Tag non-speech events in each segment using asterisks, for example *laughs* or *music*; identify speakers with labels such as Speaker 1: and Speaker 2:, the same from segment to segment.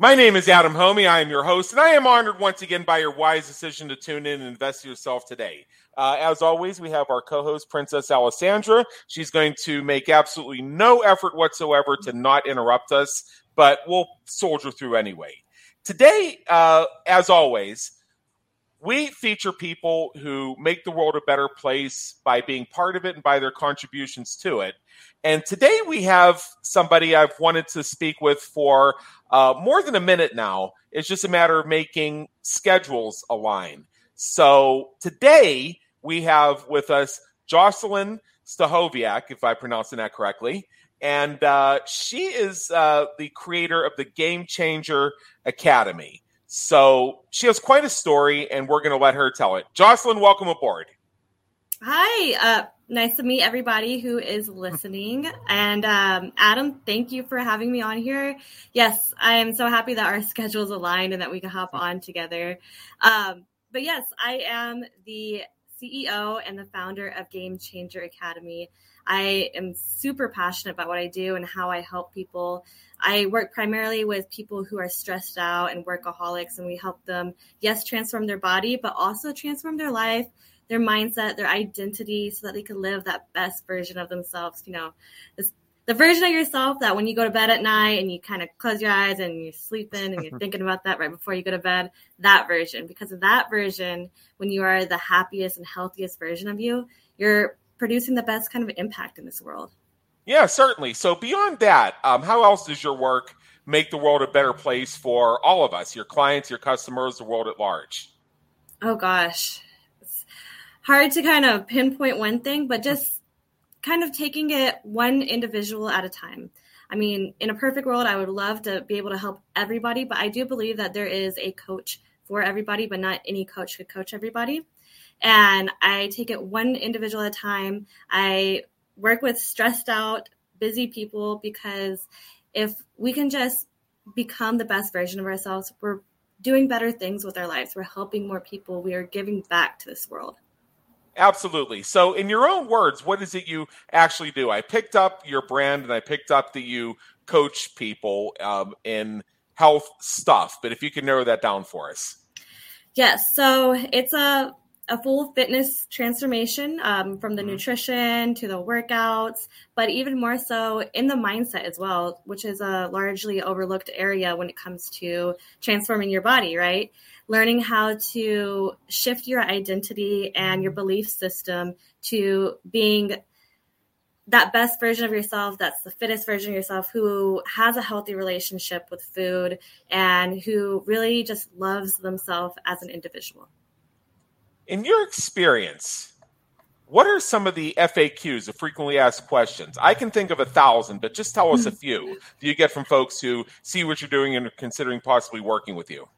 Speaker 1: My name is Adam Hommey. I am your host, and I am honored once again by your wise decision to tune in and invest in yourself today. Uh, as always, we have our co host, Princess Alessandra. She's going to make absolutely no effort whatsoever to not interrupt us, but we'll soldier through anyway. Today, uh, as always, we feature people who make the world a better place by being part of it and by their contributions to it. And today we have somebody I've wanted to speak with for uh, more than a minute now. It's just a matter of making schedules align. So today we have with us Joscilynn Stachowiak, if I'm pronouncing that correctly. And uh, she is uh, the creator of the Game Changer Academy. So she has quite a story, and we're going to let her tell it. Joscilynn, welcome aboard.
Speaker 2: Hi, uh, nice to meet everybody who is listening. And um, Adam, thank you for having me on here. Yes, I am so happy that our *laughs* schedules aligned and that we can hop on together. Um, but yes, I am the CEO and the founder of Game Changer Academy. I am super passionate about what I do and how I help people. I work primarily with people who are stressed out and workaholics, and we help them, yes, transform their body, but also transform their life, their mindset, their identity, so that they can live that best version of themselves. You know, this, the version of yourself that when you go to bed at night and you kind of close your eyes and you're sleeping and you're *laughs* thinking about that right before you go to bed, that version. Because of that version, when you are the happiest and healthiest version of you, you're producing the best kind of impact in this world.
Speaker 1: Yeah, certainly. So beyond that, um, how else does your work make the world a better place for all of us, your clients, your customers, the world at large?
Speaker 2: Oh gosh, hard to kind of pinpoint one thing, but just kind of taking it one individual at a time. I mean, in a perfect world, I would love to be able to help everybody, but I do believe that there is a coach for everybody, but not any coach could coach everybody and I take it one individual at a time. I work with stressed out, busy people because if we can just become the best version of ourselves, we're doing better things with our lives. We're helping more people. We are giving back to this world.
Speaker 1: Absolutely. So, in your own words, what is it you actually do? I picked up your brand and I picked up that you coach people um, in health stuff, but if you can narrow that down for us.
Speaker 2: Yes. So, it's a a full fitness transformation um, from the mm-hmm. nutrition to the workouts, but even more so in the mindset as well, which is a largely overlooked area when it comes to transforming your body, right? Learning how to shift your identity and your belief system to being that best version of yourself that's the fittest version of yourself who has a healthy relationship with food and who really just loves themselves as an individual
Speaker 1: in your experience, what are some of the FAQs, the frequently asked questions? I can think of a thousand, but just tell us a *laughs* few do you get from folks who see what you're doing and are considering possibly working with you?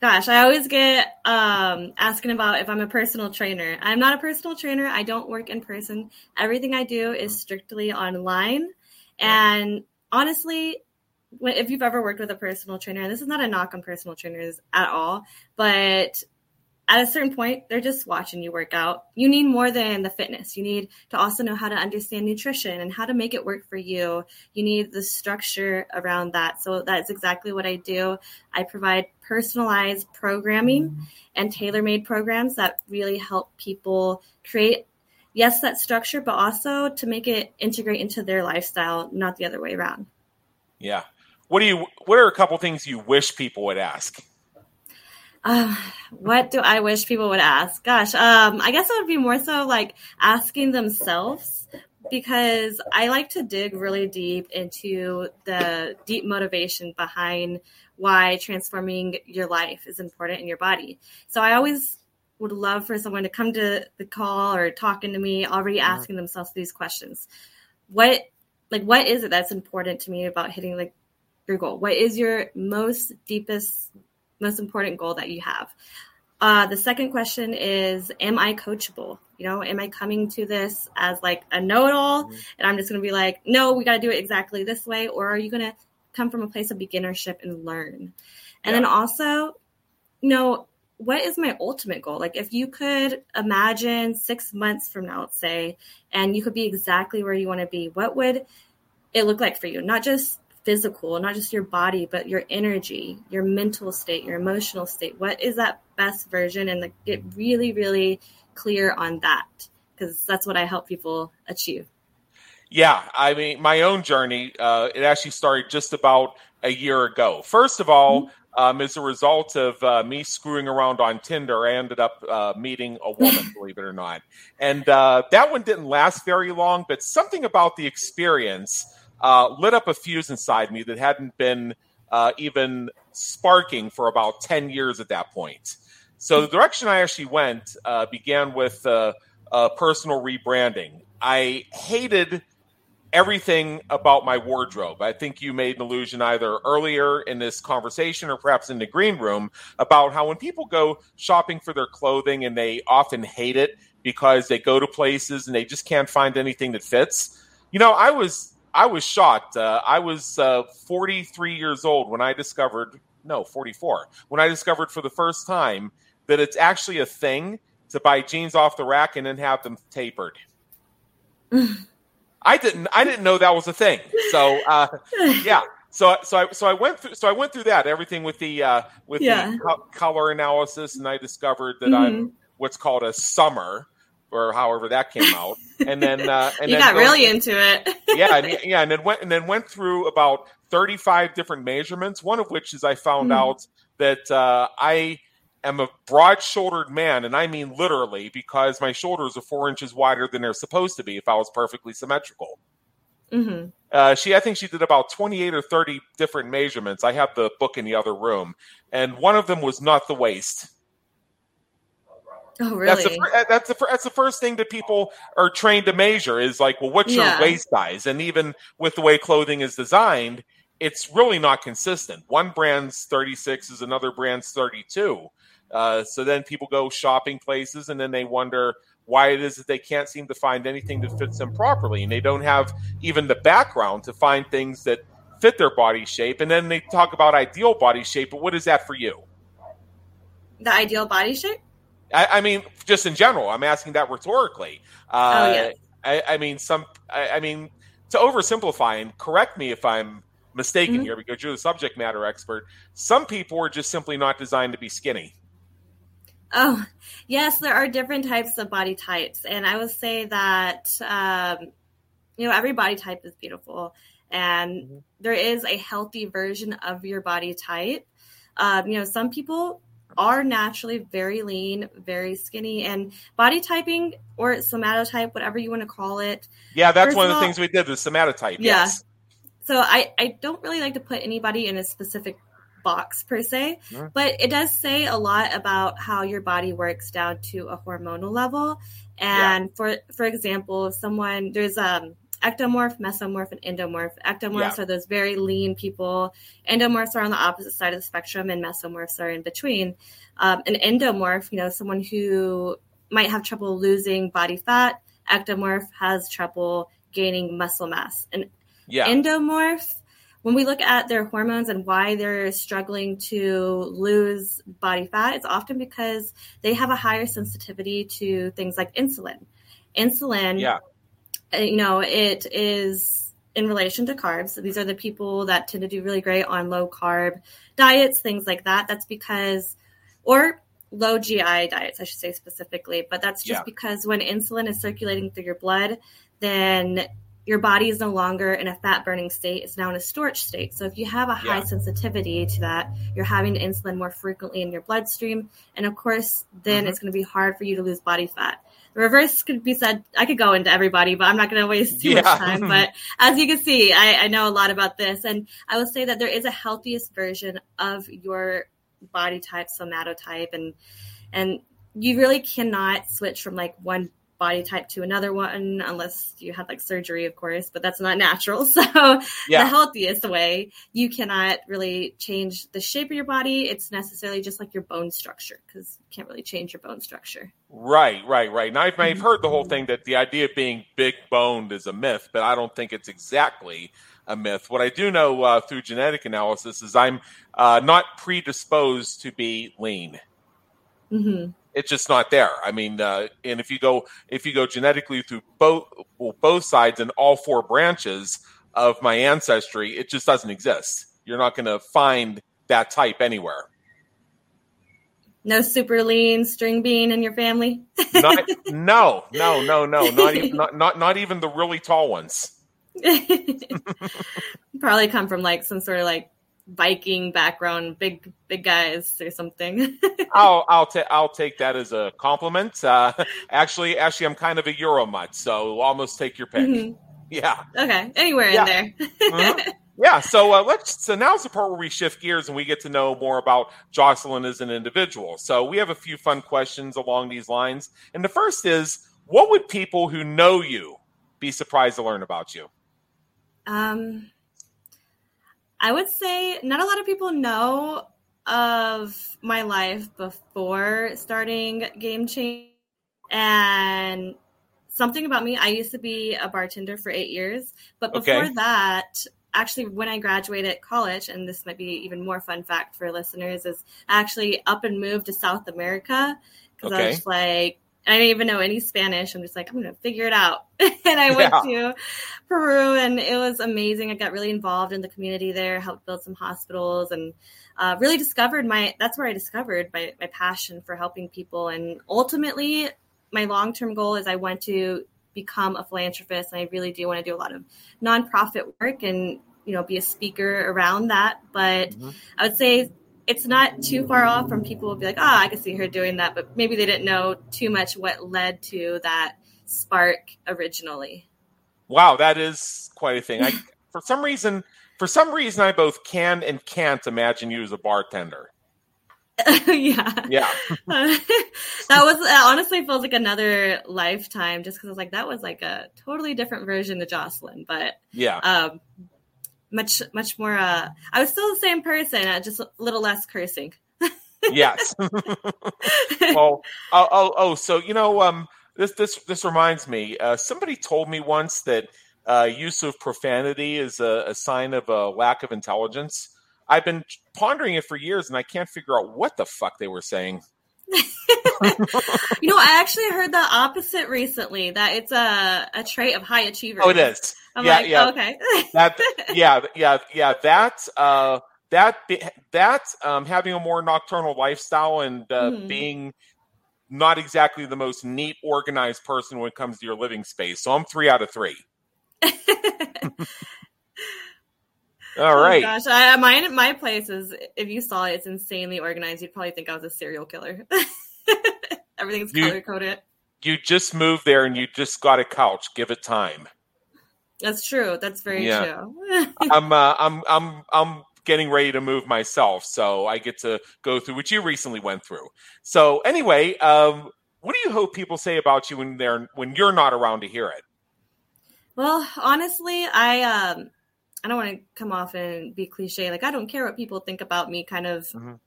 Speaker 2: Gosh, I always get um, asking about if I'm a personal trainer. I'm not a personal trainer. I don't work in person. Everything I do is mm-hmm. strictly online. And honestly, if you've ever worked with a personal trainer, and this is not a knock on personal trainers at all, but at a certain point, they're just watching you work out. You need more than the fitness. You need to also know how to understand nutrition and how to make it work for you. You need the structure around that. So that's exactly what I do. I provide personalized programming mm-hmm. and tailor made programs that really help people create, yes, that structure, but also to make it integrate into their lifestyle, not the other way around.
Speaker 1: Yeah. What do you, what are a couple things you wish people would ask?
Speaker 2: Uh, what do I wish people would ask? Gosh, um, I guess it would be more so like asking themselves because I like to dig really deep into the deep motivation behind why transforming your life is important in your body. So I always would love for someone to come to the call or talking to me already mm-hmm. asking themselves these questions. What like what is it that's important to me about hitting like your goal? What is your most deepest most important goal that you have. Uh, the second question is, am I coachable? You know, am I coming to this as like a know-it-all, mm-hmm. and I'm just going to be like, no, we got to do it exactly this way, or are you going to come from a place of beginnership and learn? And yeah. then also, you know, what is my ultimate goal? Like, if you could imagine six months from now, let's say, and you could be exactly where you want to be, what would it look like for you? Not just physical, not just your body, but your energy, your mental state, your emotional state. What is that best version? And like, get really, really clear on that because that's what I help people achieve.
Speaker 1: Yeah, I mean, my own journey, uh, it actually started just about a year ago. First of all, mm-hmm. um, as a result of uh, me screwing around on Tinder, I ended up uh, meeting a woman, *laughs* believe it or not. And uh, that one didn't last very long, but something about the experience uh, lit up a fuse inside me that hadn't been uh, even sparking for about 10 years at that point. So the direction I actually went uh, began with uh, personal rebranding. I hated everything about my wardrobe. I think you made an allusion either earlier in this conversation or perhaps in the green room about how when people go shopping for their clothing and they often hate it because they go to places and they just can't find anything that fits. You know, I was I was shocked. Uh, I was uh, 43 years old when I discovered, no, 44, when I discovered for the first time that it's actually a thing to buy jeans off the rack and then have them tapered. *laughs* I didn't. I didn't know that was a thing. So, uh, *laughs* yeah. So, so I, so I went through. So I went through that everything with the uh, with yeah. the co- color analysis, and I discovered that mm-hmm. I'm what's called a summer or however that came out, and then uh, and *laughs*
Speaker 2: you
Speaker 1: then
Speaker 2: got really into it.
Speaker 1: yeah, and, *laughs* yeah, and then went and then went through about thirty five different measurements. One of which is I found mm. out that uh, I am a broad shouldered man, and I mean literally because my shoulders are four inches wider than they're supposed to be if I was perfectly symmetrical. Mm-hmm. Uh, she, I think she did about 28 or 30 different measurements. I have the book in the other room, and one of them was not the waist.
Speaker 2: Oh, really? That's
Speaker 1: the, that's the that's the first thing that people are trained to measure is like, well, what's yeah. your waist size? And even with the way clothing is designed, it's really not consistent. One brand's 36 is another brand's 32. Uh, so then people go shopping places and then they wonder why it is that they can't seem to find anything that fits them properly. And they don't have even the background to find things that fit their body shape. And then they talk about ideal body shape, but what is that for you?
Speaker 2: The ideal body shape?
Speaker 1: I, I, mean, just in general, I'm asking that rhetorically. Uh, oh yeah. I, I, mean, some. I, I, mean, to oversimplify and correct me if I'm mistaken mm-hmm. here, because you're the subject matter expert. Some people are just simply not designed to be skinny.
Speaker 2: Oh, yes, there are different types of body types, and I would say that um, you know every body type is beautiful, and mm-hmm. there is a healthy version of your body type. Um, you know, some people are naturally very lean, very skinny, and body typing or somatotype, whatever you want to call it.
Speaker 1: Yeah, that's one of the all, things we did, the somatotype. Yeah. Yes.
Speaker 2: So I, I don't really like to put anybody in a specific box per se, mm-hmm. but it does say a lot about how your body works down to a hormonal level. And yeah. for for example, if someone there's um ectomorph, mesomorph, and endomorph. Ectomorphs yeah. are those very lean people. Endomorphs are on the opposite side of the spectrum, and mesomorphs are in between. Um, an endomorph, you know, someone who might have trouble losing body fat. Ectomorph has trouble gaining muscle mass. An yeah. endomorph, when we look at their hormones and why they're struggling to lose body fat, it's often because they have a higher sensitivity to things like insulin. Insulin,
Speaker 1: Yeah.
Speaker 2: Uh, you know, it is in relation to carbs. So these are the people that tend to do really great on low carb diets, things like that. That's because, or low GI diets, I should say specifically, but that's just
Speaker 1: Yeah.
Speaker 2: because when insulin is circulating through your blood, then your body is no longer in a fat burning state, it's now in a storage state. So if you have a high
Speaker 1: Yeah.
Speaker 2: sensitivity to that, you're having insulin more frequently in your bloodstream. And of course, then
Speaker 1: Mhm.
Speaker 2: it's going to be hard for you to lose body fat. The reverse could be said. I could go into everybody, but I'm not going to waste too much time. *laughs* But as you can see, I, I know a lot about this. And I would say that there is a healthiest version of your body type, somatotype, and and you really cannot switch from like one body type to another one unless you had like surgery, of course, but that's not natural. *laughs* So
Speaker 1: Yeah.
Speaker 2: the healthiest way, you cannot really change the shape of your body. It's necessarily just like your bone structure because you can't really change your bone structure.
Speaker 1: Right, right, right. And I've, I've heard the whole thing that the idea of being big boned is a myth, but I don't think it's exactly a myth. What I do know uh, through genetic analysis is I'm uh, not predisposed to be lean.
Speaker 2: Hmm
Speaker 1: It's just not there. I mean, uh, and if you go if you go genetically through both well, both sides and all four branches of my ancestry, it just doesn't exist. You're not going to find that type anywhere.
Speaker 2: No super lean string bean in your family.
Speaker 1: Not, *laughs* no, no, no, no, not even not, not not even the really tall ones. *laughs* *laughs*
Speaker 2: Probably come from like some sort of like Viking background, big big guys or something. *laughs*
Speaker 1: I'll I'll take I'll take that as a compliment. Uh, actually, actually, I'm kind of a Euromut, so almost take your pick.
Speaker 2: Mhm.
Speaker 1: Yeah,
Speaker 2: Okay, anywhere
Speaker 1: Yeah.
Speaker 2: in there.
Speaker 1: Mhm. *laughs* yeah. So uh, let's. So now's the part where we shift gears and we get to know more about Joscilynn as an individual. So we have a few fun questions along these lines, and the first is, what would people who know you be surprised to learn about you?
Speaker 2: Um, I would say not a lot of people know of my life before starting Game Change. And something about me, I used to be a bartender for eight years. But before
Speaker 1: Okay.
Speaker 2: that, actually, when I graduated college, and this might be even more fun fact for listeners, is I actually up and moved to South America because I was like, I didn't even know any Spanish. I'm just like, I'm going to figure it out. *laughs* and I went to Peru, and it was amazing. I got really involved in the community there, helped build some hospitals, and uh, really discovered my. That's where I discovered my my passion for helping people. And ultimately, my long term goal is I want to become a philanthropist, and I really do want to do a lot of nonprofit work and you know be a speaker around that. But
Speaker 1: Mhm.
Speaker 2: I would say it's not too far off from people will be like, ah, I can see her doing that, but maybe they didn't know too much what led to that spark originally.
Speaker 1: Wow, that is quite a thing. I, *laughs* for some reason, for some reason, I both can and can't imagine you as a bartender. *laughs*
Speaker 2: yeah.
Speaker 1: Yeah, *laughs*
Speaker 2: that was that honestly feels like another lifetime just because I was like, that was like a totally different version of Joscilynn, but
Speaker 1: yeah.
Speaker 2: um, much, much more. Uh, I was still the same person, uh, just a little less cursing. *laughs*
Speaker 1: yes. *laughs* well, oh, oh, oh, so you know, um, this this this reminds me. Uh, somebody told me once that uh, use of profanity is a, a sign of a lack of intelligence. I've been pondering it for years, and I can't figure out what the fuck they were saying. *laughs*
Speaker 2: you know, I actually heard the opposite recently. That it's a a trait of high achievers.
Speaker 1: Oh, it is.
Speaker 2: I'm
Speaker 1: yeah,
Speaker 2: like,
Speaker 1: yeah.
Speaker 2: okay.
Speaker 1: that *laughs* yeah yeah yeah that uh that that um having a more nocturnal lifestyle and uh,
Speaker 2: Mhm.
Speaker 1: being not exactly the most neat organized person when it comes to your living space so i'm three out of three *laughs* all
Speaker 2: Oh
Speaker 1: right
Speaker 2: gosh, I, my my place is. If you saw it, it's insanely organized. You'd probably think I was a serial killer. *laughs* Everything's color coded.
Speaker 1: you just moved there and you just got a couch give it time
Speaker 2: That's true. That's very
Speaker 1: Yeah.
Speaker 2: true. *laughs*
Speaker 1: i'm uh, i'm i'm i'm getting ready to move myself so i get to go through what you recently went through so anyway um what do you hope people say about you when they're when you're not around to hear it
Speaker 2: well, honestly, I um, I don't want to come off and be cliche. Like I don't care what people think about me, kind of
Speaker 1: Mhm.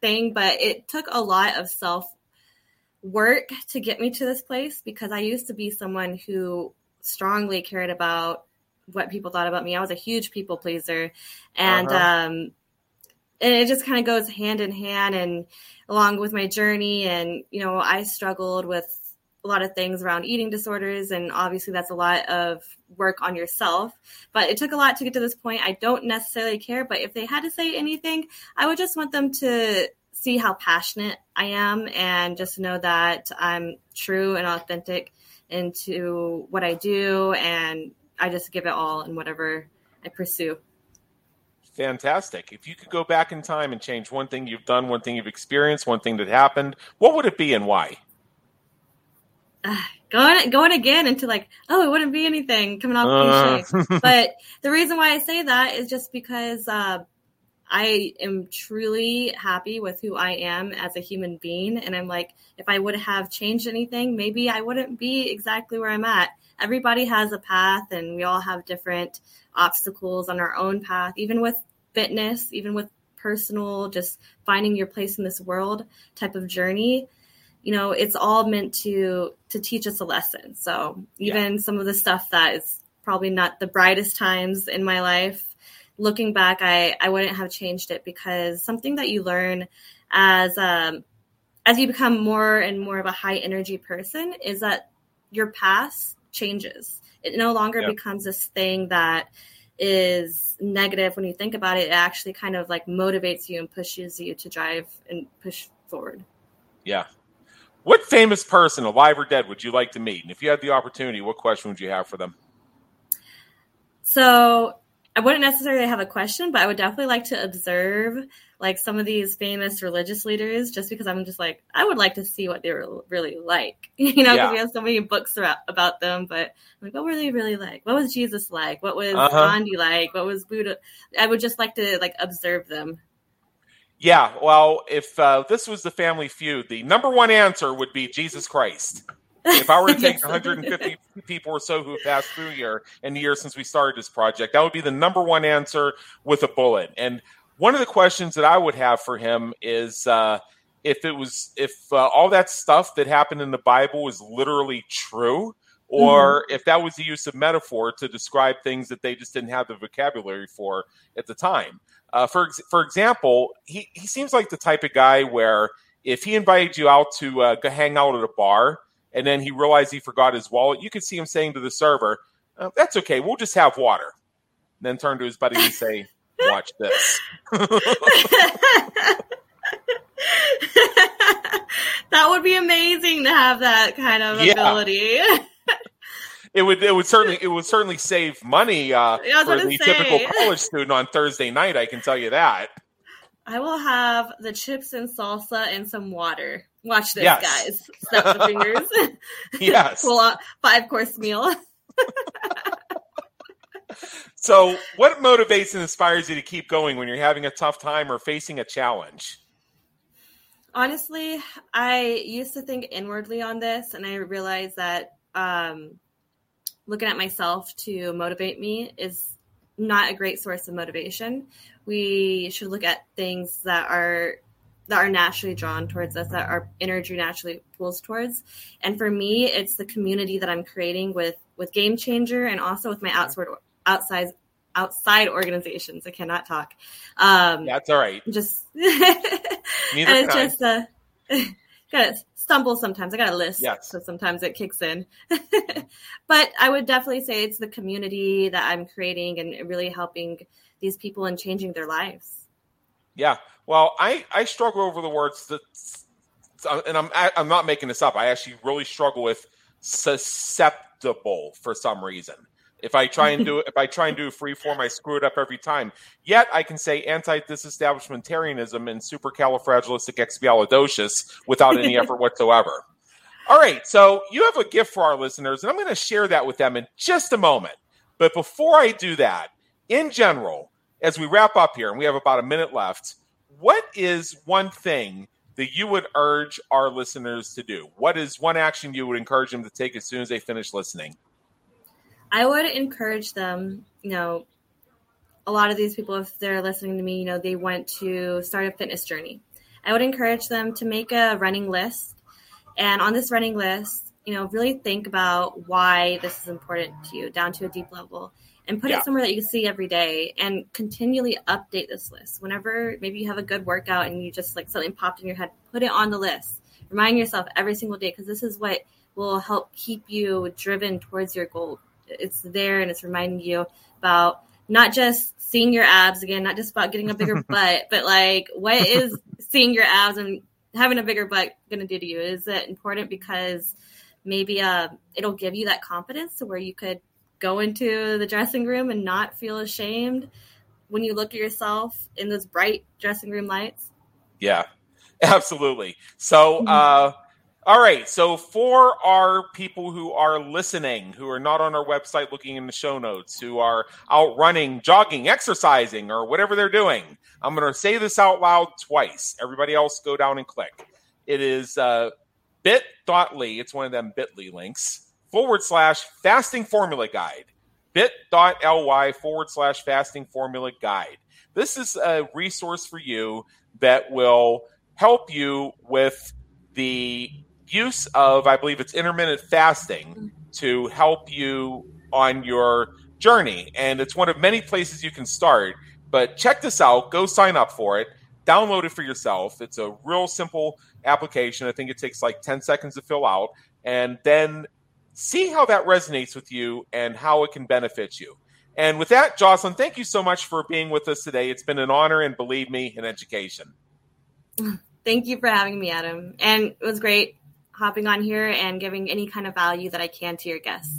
Speaker 2: thing. But it took a lot of self work to get me to this place because I used to be someone who strongly cared about what people thought about me. I was a huge people pleaser, and uh-huh. um, and it just kind of goes hand in hand and along with my journey. And you know, I struggled with a lot of things around eating disorders, and obviously that's a lot of work on yourself. But it took a lot to get to this point. I don't necessarily care, but if they had to say anything, I would just want them to see how passionate I am and just know that I'm true and authentic into what I do and I just give it all in whatever I pursue.
Speaker 1: Fantastic. If you could go back in time and change one thing you've done, one thing you've experienced, one thing that happened, what would it be and why? *sighs*
Speaker 2: Uh, going going again into like, oh, it wouldn't be anything coming off uh. cliche. *laughs* but the reason why I say that is just because uh, I am truly happy with who I am as a human being. And I'm like, if I would have changed anything, maybe I wouldn't be exactly where I'm at. Everybody has a path and we all have different obstacles on our own path, even with fitness, even with personal, just finding your place in this world type of journey. You know, it's all meant to to teach us a lesson. So even yeah. some of the stuff that is probably not the brightest times in my life looking back, I, I wouldn't have changed it because something that you learn as um, as you become more and more of a high energy person is that your past changes. It no longer yep. becomes this thing that is negative when you think about it. It actually kind of like motivates you and pushes you to drive and push forward.
Speaker 1: Yeah. What famous person, alive or dead, would you like to meet? And if you had the opportunity, what question would you have for them?
Speaker 2: So I wouldn't necessarily have a question, but I would definitely like to observe like some of these famous religious leaders just because I'm just like, I would like to see what they were really like, *laughs* you know, because yeah. we have so many books about them, but like, what were they really like? What was Jesus like? What was uh-huh. Gandhi like? What was Buddha? I would just like to like observe them.
Speaker 1: Yeah. Well, if uh, this was the family feud, the number one answer would be Jesus Christ. If I were to *laughs* take 150 people or so who have passed through here in the year since we started this project, that would be the number one answer with a bullet. And one of the questions that I would have for him is uh, if it was if uh, all that stuff that happened in the Bible was literally true, or mm-hmm. if that was the use of metaphor to describe things that they just didn't have the vocabulary for at the time. Uh, for for example, he he seems like the type of guy where if he invited you out to uh, go hang out at a bar and then he realized he forgot his wallet, you could see him saying to the server, oh, "That's okay, we'll just have water." And then turn to his buddy and say, *laughs* "Watch this." *laughs*
Speaker 2: that would be amazing to have that kind of yeah. ability. *laughs*
Speaker 1: it would it would certainly it would certainly save money uh, for the say. typical college student on Thursday night. I can tell you that.
Speaker 2: I will have the chips and salsa and some water. Watch this, yes. guys. Snap the fingers. *laughs*
Speaker 1: yes.
Speaker 2: Pull five course meal. *laughs*
Speaker 1: so, what motivates and inspires you to keep going when you're having a tough time or facing a challenge?
Speaker 2: Honestly, I used to think inwardly on this, and I realized that um, looking at myself to motivate me is not a great source of motivation. We should look at things that are that are naturally drawn towards us that our energy naturally pulls towards. And for me it's the community that i'm creating with with game changer and also with my outside outside outside organizations. I cannot talk. Um
Speaker 1: that's all right.
Speaker 2: just *laughs* and it's just uh *laughs* gotta stumble sometimes i got a list yes. so sometimes it kicks in *laughs* but i would definitely say it's the community that i'm creating and really helping these people and changing their lives.
Speaker 1: Yeah. Well, I I struggle over the words that, uh, and I'm I'm not making this up. I actually really struggle with susceptible for some reason. If I try and do *laughs* if I try and do free form, I screw it up every time. Yet I can say anti-disestablishmentarianism and supercalifragilisticexpialidocious without any effort whatsoever. *laughs* All right, so you have a gift for our listeners, and I'm going to share that with them in just a moment. But before I do that, in general, as we wrap up here, and we have about a minute left, what is one thing that you would urge our listeners to do? What is one action you would encourage them to take as soon as they finish listening?
Speaker 2: I would encourage them, you know, a lot of these people, if they're listening to me, you know, they want to start a fitness journey. I would encourage them to make a running list. And on this running list, you know, really think about why this is important to you down to a deep level and put yeah. it somewhere that you can see every day and continually update this list. Whenever maybe you have a good workout and you just like something popped in your head, put it on the list. Remind yourself every single day because this is what will help keep you driven towards your goal. It's there and it's reminding you about not just seeing your abs again, not just about getting a bigger *laughs* butt, but like what is seeing your abs and having a bigger butt going to do to you? Is it important because maybe uh, it'll give you that confidence to where you could go into the dressing room and not feel ashamed when you look at yourself in those bright dressing room lights?
Speaker 1: Yeah, *laughs* absolutely. So, mm-hmm. uh, all right. So, for our people who are listening, who are not on our website looking in the show notes, who are out running, jogging, exercising, or whatever they're doing, I'm going to say this out loud twice. Everybody else go down and click. It is uh, bit.ly, it's one of them bit.ly links, forward slash fasting formula guide. bit.ly forward slash fasting formula guide. This is a resource for you that will help you with the use of, I believe it's intermittent fasting to help you on your journey. And it's one of many places you can start. But check this out, go sign up for it, download it for yourself. It's a real simple application. I think it takes like 10 seconds to fill out. And then see how that resonates with you and how it can benefit you. And with that, Joscilynn, thank you so much for being with us today. It's been an honor and believe me, an education.
Speaker 2: Thank you for having me, Adam. And it was great hopping on here and giving any kind of value that I can to your guests.